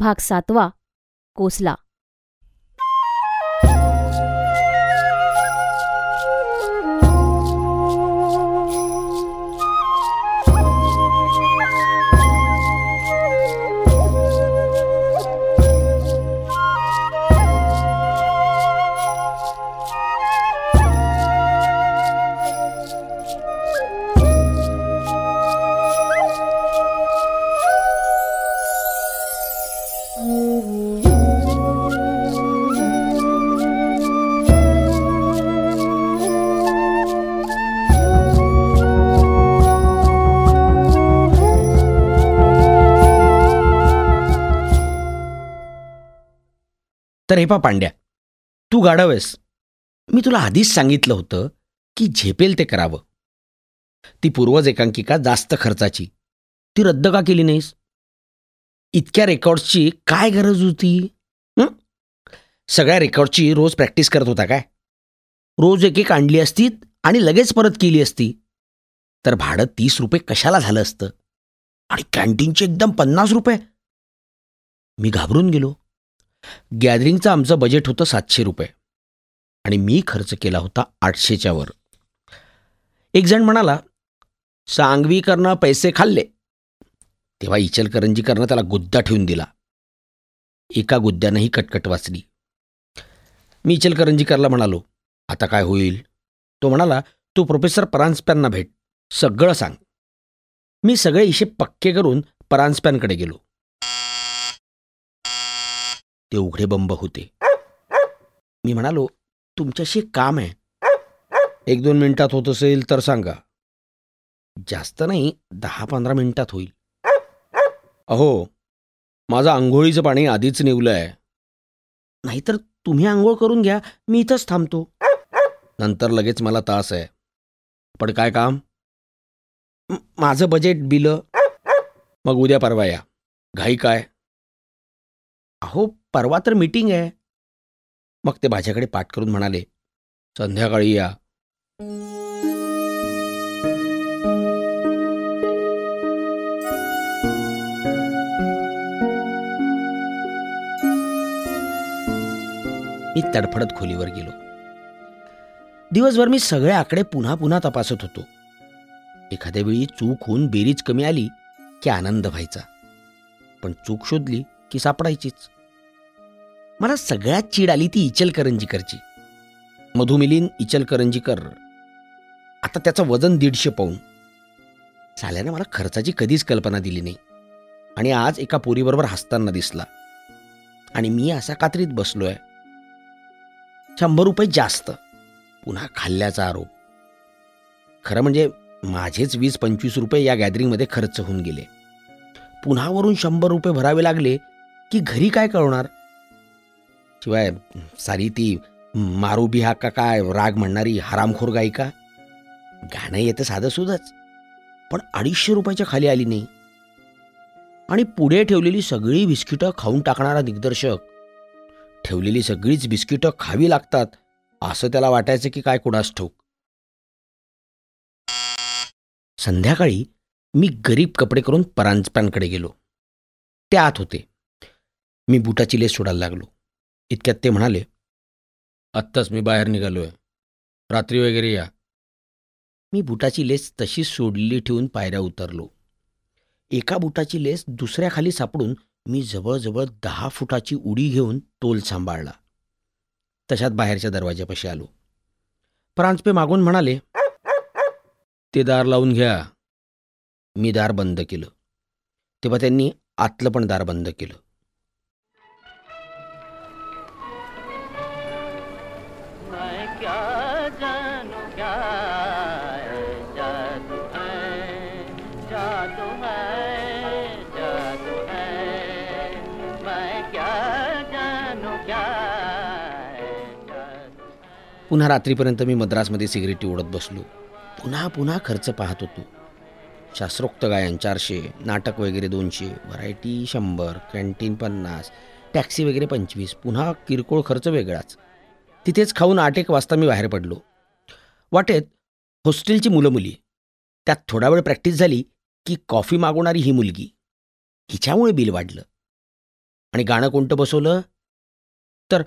भाग सातवा कोसला. तर हे पा पांड्या तू गाढव आहेस मी तुला आधीच सांगितलं होतं की झेपेल ते करावं. ती पूर्वज एकांकिका जास्त खर्चाची. ती रद्द का केली नाहीस? इतक्या रेकॉर्ड्सची काय गरज होती? सगळ्या रेकॉर्डची रोज प्रॅक्टिस करत होता काय? रोज एक एक आणली असती आणि लगेच परत केली असती. तर भाडं तीस रुपये कशाला झालं असतं? आणि कॅन्टीनचे एकदम पन्नास रुपये? मी घाबरून गेलो. गॅदरिंगचं आमचं बजेट होतं सातशे रुपये. आणि मी खर्च केला होता आठशेच्या वर. एक जण म्हणाला सांगवीकरनं पैसे खाल्ले. तेव्हा इचलकरंजीकरनं त्याला गुद्दा ठेवून दिला. एका गुद्द्यानंही कटकट वाचली. मी इचलकरंजीकरला म्हणालो आता काय होईल? तो म्हणाला तू प्रोफेसर परांजप्यांना भेट सगळं सांग. मी सगळे हिशेब पक्के करून परांजप्यांकडे गेलो. ते उघडे बंब होते. मी म्हणालो तुमच्याशी काम आहे. एक दोन मिनिटात होत असेल तर सांगा. जास्त नाही दहा पंधरा मिनिटात होईल. अहो माझं आंघोळीचं पाणी आधीच निवलं आहे नाहीतर तुम्ही आंघोळ करून घ्या मी इथंच थांबतो. नंतर लगेच मला तास आहे. पण काय काम? माझं बजेट बिलं. मग उद्या परवा या. घाई काय? अहो परवा तर मीटिंग आहे. मग ते माझ्याकडे पाठ करून म्हणाले संध्याकाळी या. मी तडफडत खोलीवर गेलो. दिवसभर मी सगळे आकडे पुन्हा पुन्हा तपासत होतो. एखाद्या वेळी चूक होऊन बेरीज कमी आली की आनंद व्हायचा. पण चूक शोधली की सापडायचीच. मला सगळ्यात चीड आली ती इचलकरंजीकरची. मधुमिलीन इचलकरंजीकर. आता त्याचं वजन दीडशे पाऊन. साल्यानं मला खर्चाची कधीच कल्पना दिली नाही. आणि आज एका पोरीबरोबर हसताना दिसला. आणि मी असा कात्रीत बसलोय. शंभर रुपये जास्त. पुन्हा खाल्ल्याचा आरोप. खरं म्हणजे माझेच वीस पंचवीस रुपये या गॅदरिंगमध्ये खर्च होऊन गेले. पुन्हा वरून शंभर रुपये भरावे लागले की घरी काय कळवणार शिवाय सारी ती मारू बिहा का काय राग म्हणणारी हरामखोर गायिका? गाणं येतं साधं सुधच पण अडीचशे रुपयाच्या खाली आली नाही. आणि पुढे ठेवलेली सगळी बिस्किटं खाऊन टाकणारा दिग्दर्शक ठेवलेली सगळीच बिस्किटं खावी लागतात असं त्याला वाटायचं की काय कुणास ठोक संध्याकाळी मी गरीब कपडे करून परांजपांकडे गेलो. ते आत होते. मी बुटाची लेस सोडायला लागलो. इतक्यात ते म्हणाले आत्ताच मी बाहेर निघालोय. रात्री वगैरे या. मी बुटाची लेस तशीच सोडलेली ठेवून पायऱ्या उतरलो. एका बुटाची लेस दुसऱ्याखाली सापडून मी जवळजवळ दहा फुटाची उडी घेऊन तोल सांभाळला. तशात बाहेरच्या दरवाज्यापाशी आलो. प्रांजपे मागून म्हणाले ते दार लावून घ्या. मी दार बंद केलं. तेव्हा त्यांनी आतलं पण दार बंद केलं. पुन्हा रात्रीपर्यंत मी मद्रासमध्ये सिगरेटी ओढत बसलो. पुन्हा पुन्हा खर्च पाहत होतो. शास्त्रोक्त गायन चारशे नाटक वगैरे दोनशे व्हरायटी शंभर कॅन्टीन पन्नास टॅक्सी वगैरे पंचवीस पुन्हा किरकोळ खर्च वेगळाच. तिथेच खाऊन आठ एक वाजता मी बाहेर पडलो. वाटेत हॉस्टेलची मुलं मुली त्यात थोडा वेळ प्रॅक्टिस झाली की कॉफी मागवणारी ही मुलगी. हिच्यामुळे बिल वाढलं. आणि गाणं कोणतं बसवलं? तर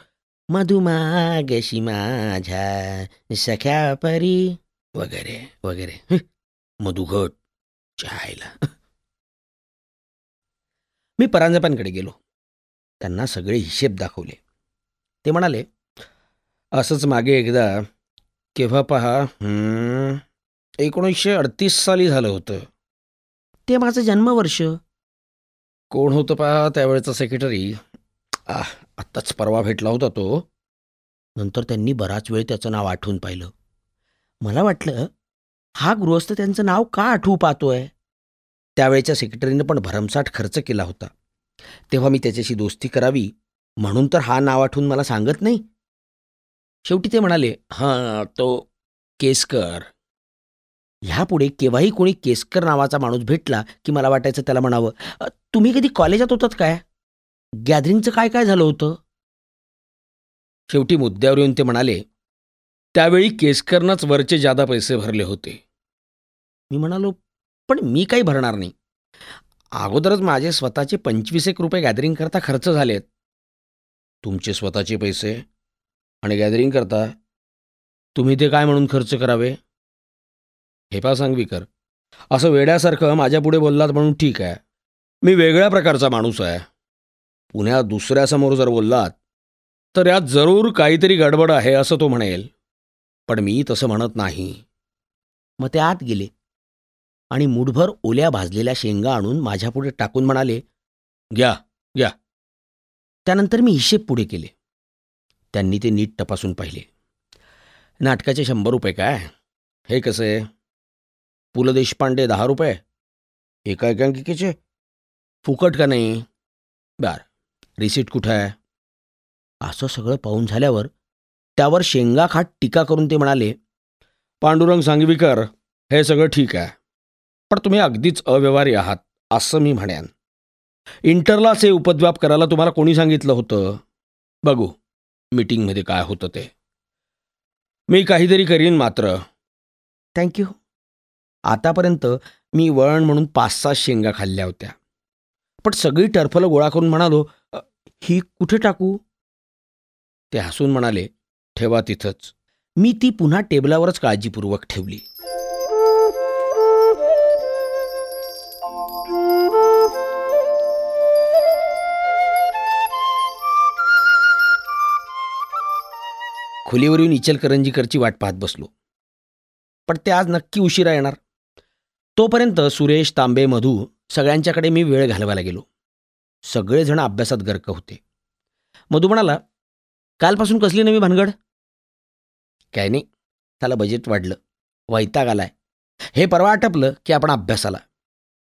मधुमागशी माझ्या सख्या परी वगैरे. वगैरे मधुघट चहायला मी परांजपांकडे गेलो. त्यांना सगळे हिशेब दाखवले. ते म्हणाले असंच मागे एकदा केव्हा पहा एकोणीसशे अडतीस साली झालं होतं. ते माझं जन्मवर्ष. कोण होतं पहा त्यावेळेचा सेक्रेटरी आह आत्ताच परवा भेटला होता तो. नंतर त्यांनी बराच वेळ त्याचं नाव आठवून पाहिलं. मला वाटलं हा गृहस्थ त्यांचं नाव का आठवू पाहतोय? त्यावेळेच्या सेक्रेटरीनं पण भरमसाठ खर्च केला होता. तेव्हा मी त्याच्याशी दोस्ती करावी म्हणून तर हा नाव आठवून मला सांगत नाही. शेवटी ते म्हणाले हां तो केसकर ह्यापुढे केव्हाही कोणी केसकर नावाचा माणूस भेटला की मला वाटायचं त्याला म्हणावं तुम्ही कधी कॉलेजात होतात काय? गॅदरिंगचं काय काय झालं होतं? शेवटी मुद्द्यावर येऊन ते म्हणाले त्यावेळी केसकरनंच वरचे जादा पैसे भरले होते. मी म्हणालो पण मी काही भरणार नाही. अगोदरच माझे स्वतःचे पंचवीस एक रुपये गॅदरिंग करता खर्च झालेत. तुमचे स्वतःचे पैसे आणि गॅदरिंग करता? तुम्ही ते काय म्हणून खर्च करावे? हे पा सांगवीकर. असं वेड्यासारखं माझ्यापुढे बोललात म्हणून ठीक आहे. मी वेगळ्या प्रकारचा माणूस आहे. पुण्या दुसऱ्यासमोर जर बोललात तर यात जरूर काहीतरी गडबड आहे असं तो म्हणेल. पण मी तसं म्हणत नाही. मग ते आत गेले. आणि मुठभर ओल्या भाजलेल्या शेंगा आणून माझ्यापुढे टाकून म्हणाले घ्या घ्या. त्यानंतर मी हिशेब पुढे केले. त्यांनी ते नीट तपासून पाहिले. नाटकाचे शंभर रुपये काय? हे कसे? पु ल देशपांडे दहा रुपये? एका एकांकिकेचे? फुकट का नाही? बर. रिसीट कुठं आहे? असं सगळं पाहून झाल्यावर त्यावर शेंगाखाट टीका करून ते म्हणाले पांडुरंग सांगवीकर हे सगळं ठीक आहे पण तुम्ही अगदीच अव्यवहारी आहात असं मी म्हणेन. इंटरलाच हे उपद्व्याप करायला तुम्हाला कोणी सांगितलं होतं? बघू मीटिंगमध्ये काय होतं ते. मी काहीतरी करीन मात्र. थँक्यू आतापर्यंत मी वळण म्हणून पाच सहा शेंगा खाल्ल्या होत्या. पण सगळी टर्फलं गोळा करून म्हणालो ही कुठे टाकू? ते हसून म्हणाले ठेवा तिथंच. मी ती पुन्हा टेबलावरच काळजीपूर्वक ठेवली. खोलीवर येऊन इचलकरंजीकरची वाट पाहत बसलो. पण ते आज नक्की उशिरा येणार. तोपर्यंत सुरेश तांबे मधू सगळ्यांच्याकडे मी वेळ घालवायला गेलो. सगळेजण अभ्यासात गर्क होते. मधू म्हणाला कालपासून कसली नवी भानगड? काय नाही त्याला बजेट वाढलं. वैताग आलाय. हे परवा आटपलं की आपण अभ्यासाला.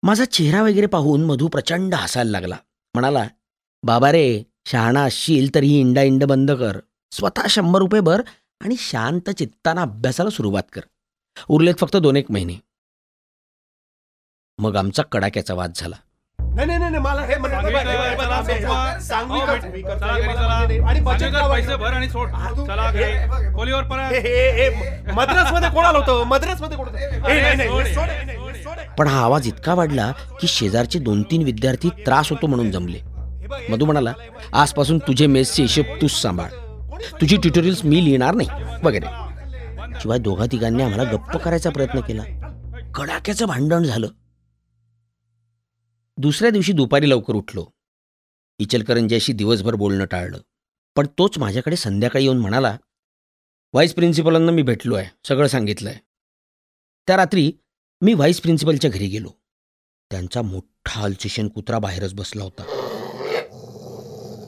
माझा चेहरा वगैरे पाहून मधू प्रचंड हसायला लागला. म्हणाला बाबा रे शहाणा असशील तर ही इंडा इंड बंद कर. स्वतः शंभर रुपये भर आणि शांत चित्तानं अभ्यासाला सुरुवात कर. उरलेत फक्त दोन एक महिने. मग आमचा कडाक्याचा वाद झाला. नाही नाही नाही मला हे हे- हे- हे- हे- हे. आणि पैसे? भर आणि सोड हा, चला हे-. हे. खोलीवर परत हे- हे- हे- मद्रासमध्ये कोण आलं होतं कोण? हे, हे हे हे. हे सोड. पण हा आवाज इतका वाढला की शेजारचे दोन तीन विद्यार्थी त्रास होतो म्हणून जमले हे हे- मधू म्हणाला आजपासून तुझे मेसचे हिशेब तूच सांभाळ तुझी ट्युटोरियल्स मी लिहिणार नाही वगैरे शिवाय दोघा तिघांनी आम्हाला गप्प करायचा प्रयत्न केला कडाक्याचं भांडण झालं दुसऱ्या दिवशी दुपारी लवकर उठलो. इचलकरंजीशी दिवसभर बोलणं टाळलं. पण तोच माझ्याकडे संध्याकाळी येऊन म्हणाला व्हाईस प्रिन्सिपलांना मी भेटलो आहे सगळं सांगितलंय. त्या रात्री मी व्हाईस प्रिन्सिपलच्या घरी गेलो. त्यांचा मोठा अल्सेशन कुत्रा बाहेरच बसला होता.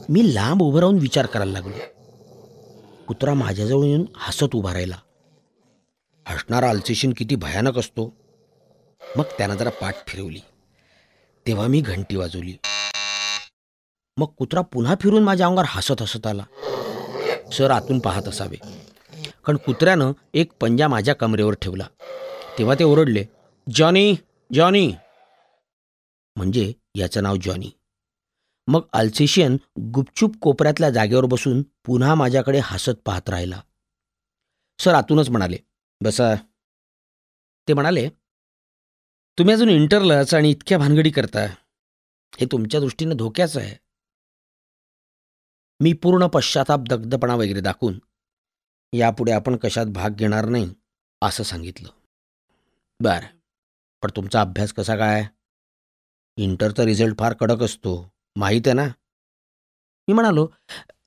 मी लांब उभं राहून विचार करायला लागलो. कुत्रा माझ्याजवळ येऊन हसत उभा राहिला. हसणारा अल्सेशन किती भयानक असतो. मग त्यानं जरा पाठ फिरवली. तेव्हा मी घंटी वाजवली. मग कुत्रा पुन्हा फिरून माझ्या अंगावर हसत हसत आला. सर आतून पाहत असावे. कारण कुत्र्यानं एक पंजा माझ्या कमरेवर ठेवला. तेव्हा ते ओरडले जॉनी जॉनी. म्हणजे याचं नाव जॉनी. मग अल्सेशियन गुपचूप कोपऱ्यातल्या जागेवर बसून पुन्हा माझ्याकडे हसत पाहत राहिला. सर आतूनच म्हणाले बसा. ते म्हणाले तुम्ही अजून इंटरलाच आणि इतक्या भानगडी करता हे तुमच्या दृष्टीनं धोक्याचं आहे. मी पूर्ण पश्चाताप दग्धपणा वगैरे दाखवून यापुढे आपण कशात भाग घेणार नाही असं सांगितलं. बरं. पण तुमचा अभ्यास कसा काय? इंटरचा रिझल्ट फार कडक असतो. माहीत आहे ना? मी म्हणालो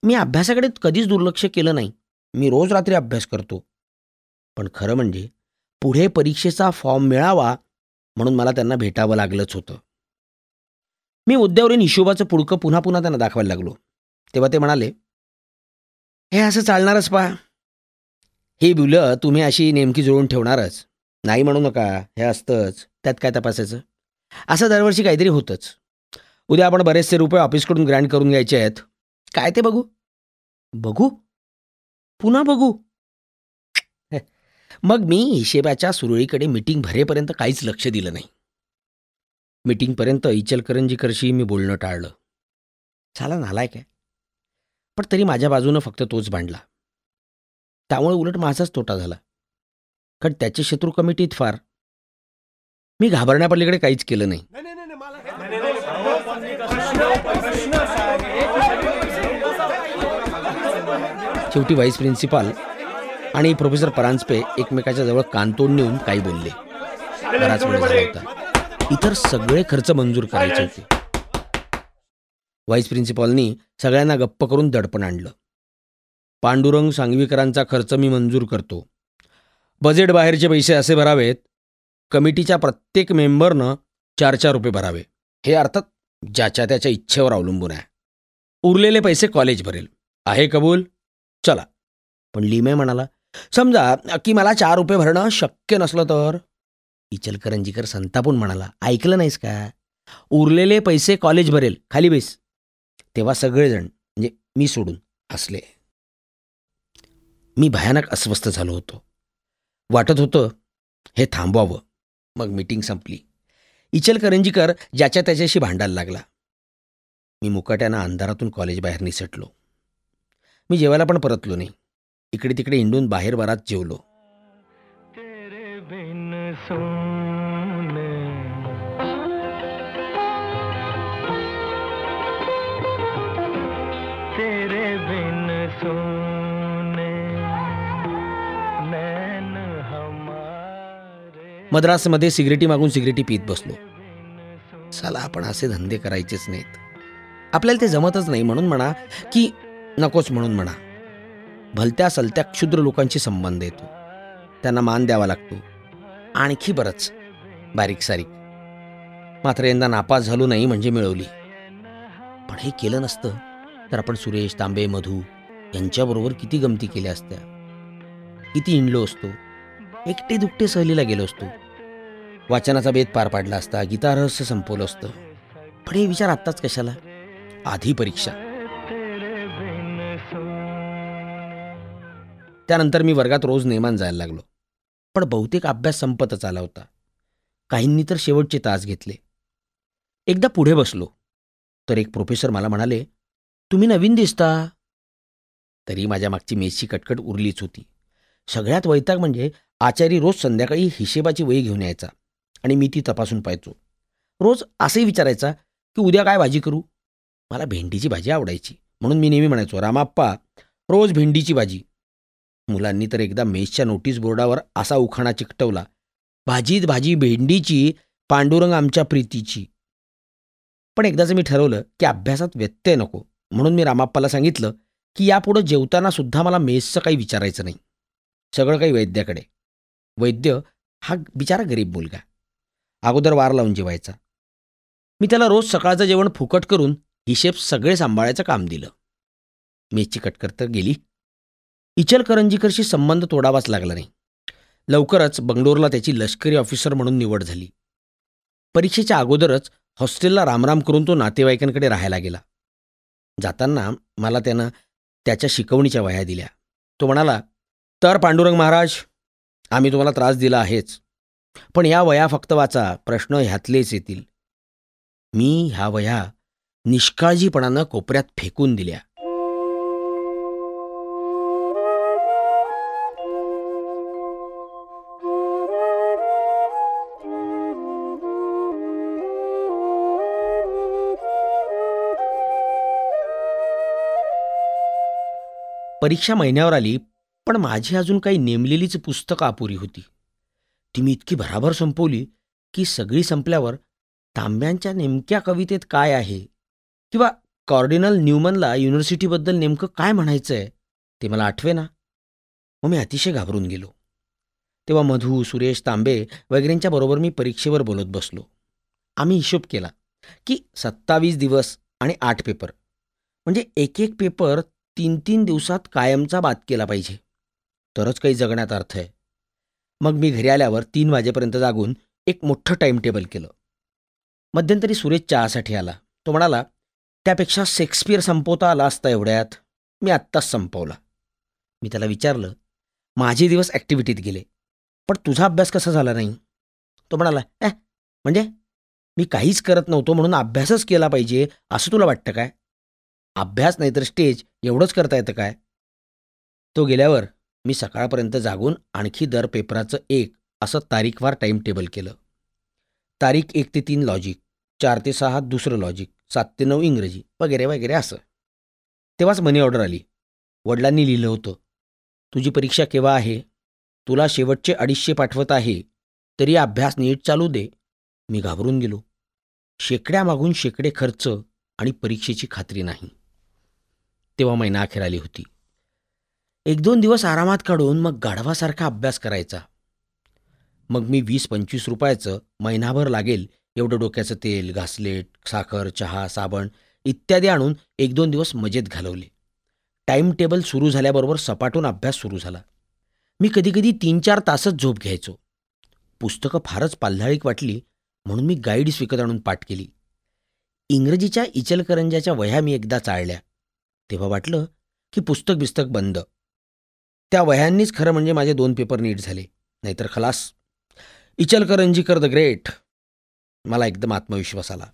मी अभ्यासाकडे कधीच दुर्लक्ष केलं नाही. मी रोज रात्री अभ्यास करतो. पण खरं म्हणजे पुढे परीक्षेचा फॉर्म मिळावा म्हणून मला त्यांना भेटावं लागलंच होतं. मी मुद्द्यावरील हिशोबाचं पुडकं पुन्हा पुन्हा त्यांना दाखवायला लागलो. तेव्हा ते म्हणाले हे असं चालणारच पा हे बिलं तुम्ही अशी नेमकी जुळून ठेवणारच. नाही म्हणू नका हे असतंच. त्यात काय तपासायचं? असं दरवर्षी काहीतरी होतंच. उद्या आपण बरेचसे रुपये ऑफिसकडून ग्रँड करून घ्यायचे आहेत. काय ते बघू? बघू? पुन्हा बघू? मग मी हिशेबाच्या सुरळीकडे मीटिंग भरेपर्यंत काहीच लक्ष दिलं नाही. मीटिंगपर्यंत इचलकरंजीकरशी मी बोलणं टाळलं. झाला नालाय काय? पण तरी माझ्या बाजूनं फक्त तोच भांडला. त्यामुळे उलट माझाच तोटा झाला. कारण त्याचे शत्रू कमिटीत फार. मी घाबरण्यापलीकडे काहीच केलं नाही. नाही, नाही, नाही, मला- शेवटी व्हाईस प्रिन्सिपाल आणि प्रोफेसर परांजपे एकमेकाच्या जवळ कानतोड नेऊन काही बोलले. बराच वेळ झाला होता. इतर सगळे खर्च मंजूर करायचे होते. व्हाईस प्रिन्सिपॉलनी सगळ्यांना गप्प करून दडपण आणलं. पांडुरंग सांगवीकरांचा खर्च मी मंजूर करतो. बजेट बाहेरचे पैसे असे भरावेत. कमिटीच्या प्रत्येक मेंबरनं चार चार रुपये भरावे. हे अर्थात ज्याच्या त्याच्या इच्छेवर अवलंबून आहे. उरलेले पैसे कॉलेज भरेल. आहे कबूल? चला. पण लिमे म्हणाला समजा की मला चार रुपये भरणं शक्य नसलं तर? इचलकरंजीकर संतापून म्हणाला ऐकलं नाहीस का? उरलेले पैसे कॉलेज भरेल खाली बेस. तेव्हा सगळेजण म्हणजे मी सोडून हसले. मी भयानक अस्वस्थ झालो होतो. वाटत होतं हे थांबवावं. मग मीटिंग संपली. इचलकरंजीकर ज्याच्या त्याच्याशी भांडायला लागला. मी मुकाट्यानं अंधारातून कॉलेज बाहेर निसटलो. मी जेवायला पण परतलो नाही. इकडे तिकडे हिंडून बाहेर बरात जेवलो. मद्रासमध्ये सिगरेटी मागून सिगरेटी पीत बसलो. साला आपण असे धंदे करायचेच नाहीत. आपल्याला ते जमतच नाही म्हणून म्हणा की नकोच म्हणून म्हणा. भलत्या सलत्या क्षुद्र लोकांशी संबंध येतो. त्यांना मान द्यावा लागतो. आणखी बरंच. बारीक सारीक. मात्र यंदा नापास झालो नाही म्हणजे मिळवली. पण हे केलं नसतं तर आपण सुरेश तांबे मधू यांच्याबरोबर किती गमती केल्या असत्या. किती इंडलो असतो. एकटे दुकटे सहलीला गेलो असतो. वाचनाचा बेत पार पाडला असता गीतारहस्य संपवलं असतं. पण हे विचार आत्ताच कशाला? आधी परीक्षा. त्यानंतर मी वर्गात रोज नेमान जायला लागलो. पण बहुतेक अभ्यास संपतच आला होता. काहींनी तर शेवटचे तास घेतले. एकदा पुढे बसलो. तर एक प्रोफेसर मला म्हणाले तुम्ही नवीन दिसता. तरी माझ्या मागची मेसची कटकट उरलीच होती. सगळ्यात वैताग म्हणजे आचारी रोज संध्याकाळी हिशेबाची वही घेऊन यायचा आणि मी ती तपासून पाहायचो. रोज असंही विचारायचा की उद्या काय भाजी करू? मला भेंडीची भाजी आवडायची. म्हणून मी नेहमी म्हणायचो रामाप्पा रोज भेंडीची भाजी. मुलांनी तर एकदा मेसच्या नोटीस बोर्डावर असा उखाणा चिकटवला भाजीत भाजी भेंडीची पांडुरंग आमच्या प्रीतीची. पण एकदाचं मी ठरवलं की अभ्यासात व्यत्यय नको म्हणून मी रामाप्पाला सांगितलं की यापुढं जेवताना सुद्धा मला मेसचं काही विचारायचं नाही. सगळं काही वैद्याकडे. वैद्य हा बिचारा गरीब मुलगा. अगोदर वार लावून जेवायचा. मी त्याला रोज सकाळचं जेवण फुकट करून हिशेब सगळे सांभाळायचं काम दिलं. मेसची कटकर तर गेली. इचलकरंजीकरशी संबंध तोडावाच लागला नाही. लवकरच बंगलोरला त्याची लष्करी ऑफिसर म्हणून निवड झाली. परीक्षेच्या अगोदरच हॉस्टेलला रामराम करून तो नातेवाईकांकडे राहायला गेला. जाताना मला त्यानं त्याच्या शिकवणीच्या वह्या दिल्या. तो म्हणाला तर पांडुरंग महाराज आम्ही तुम्हाला त्रास दिला आहेच पण या वया फक्त वाचा प्रश्न ह्यातलेच येतील. मी ह्या वह्या निष्काळजीपणानं कोपऱ्यात फेकून दिल्या. परीक्षा महिन्यावर आली पण माझी अजून काही नेमलेलीच पुस्तकं अपुरी होती. ती मी इतकी भराभर संपवली की सगळी संपल्यावर तांब्यांच्या नेमक्या कवितेत काय आहे? किंवा कॉर्डिनल न्यूमनला युनिव्हर्सिटीबद्दल नेमकं काय म्हणायचं आहे ते मला आठवे ना मग मी अतिशय घाबरून गेलो. तेव्हा मधू सुरेश तांबे वगैरेंच्या बरोबर मी परीक्षेवर बोलत बसलो. आम्ही हिशोब केला की सत्तावीस दिवस आणि आठ पेपर. म्हणजे एक एक पेपर तीन तीन दिवसात कायमचा बाद केला पाहिजे. तरच काही जगण्यात अर्थ आहे. मग मी घरी आल्यावर तीन वाजेपर्यंत जागून एक मोठं टाईम टेबल केलं. मध्यंतरी सुरेश चहासाठी आला. तो म्हणाला त्यापेक्षा शेक्सपियर संपवता आला असता एवढ्यात. मी आत्ताच संपवला. मी त्याला विचारलं माझे दिवस ॲक्टिव्हिटीत गेले पण तुझा अभ्यास कसा झाला नाही? तो म्हणाला ए म्हणजे? मी काहीच करत नव्हतो म्हणून अभ्यासच केला पाहिजे असं तुला वाटतं काय? अभ्यास नाही तर स्टेज एवढंच करता येतं काय? तो गेल्यावर मी सकाळपर्यंत जागून आणखी दर पेपराचं एक असं तारीखवार टाईम टेबल केलं. तारीख एक ते तीन लॉजिक चार ते सहा दुसरं लॉजिक सात ते नऊ इंग्रजी वगैरे वगैरे असं. तेव्हाच मनी ऑर्डर आली. वडिलांनी लिहिलं होतं तुझी परीक्षा केव्हा आहे? तुला शेवटचे अडीचशे पाठवत आहे तरी अभ्यास नीट चालू दे. मी घाबरून गेलो. शेकड्यामागून शेकडे खर्च आणि परीक्षेची खात्री नाही. तेव्हा महिना अखेर आली होती. एक दोन दिवस आरामात काढून मग गाढवासारखा अभ्यास करायचा. मग मी वीस पंचवीस रुपयाचं महिनाभर लागेल एवढं डोक्याचं तेल घासलेट साखर चहा साबण इत्यादी आणून एक दोन दिवस मजेत घालवले. टाईम टेबल सुरू झाल्याबरोबर सपाटून अभ्यास सुरू झाला. मी कधीकधी तीन चार तासच झोप घ्यायचो. पुस्तकं फारच पाल्हाळीक वाटली म्हणून मी गाईड्स विकत आणून पाठ केली. इंग्रजीच्या इचलकरंजाच्या वह्या मी एकदा चाळल्या. तेव्हा वाटलं की पुस्तक बिस्तक बंद. त्या वह्यांनीच खरं म्हणजे माझे दोन पेपर नीट झाले. नाहीतर खलास. Ichalkaranjikar the great. मला एकदम आत्मविश्वास आला.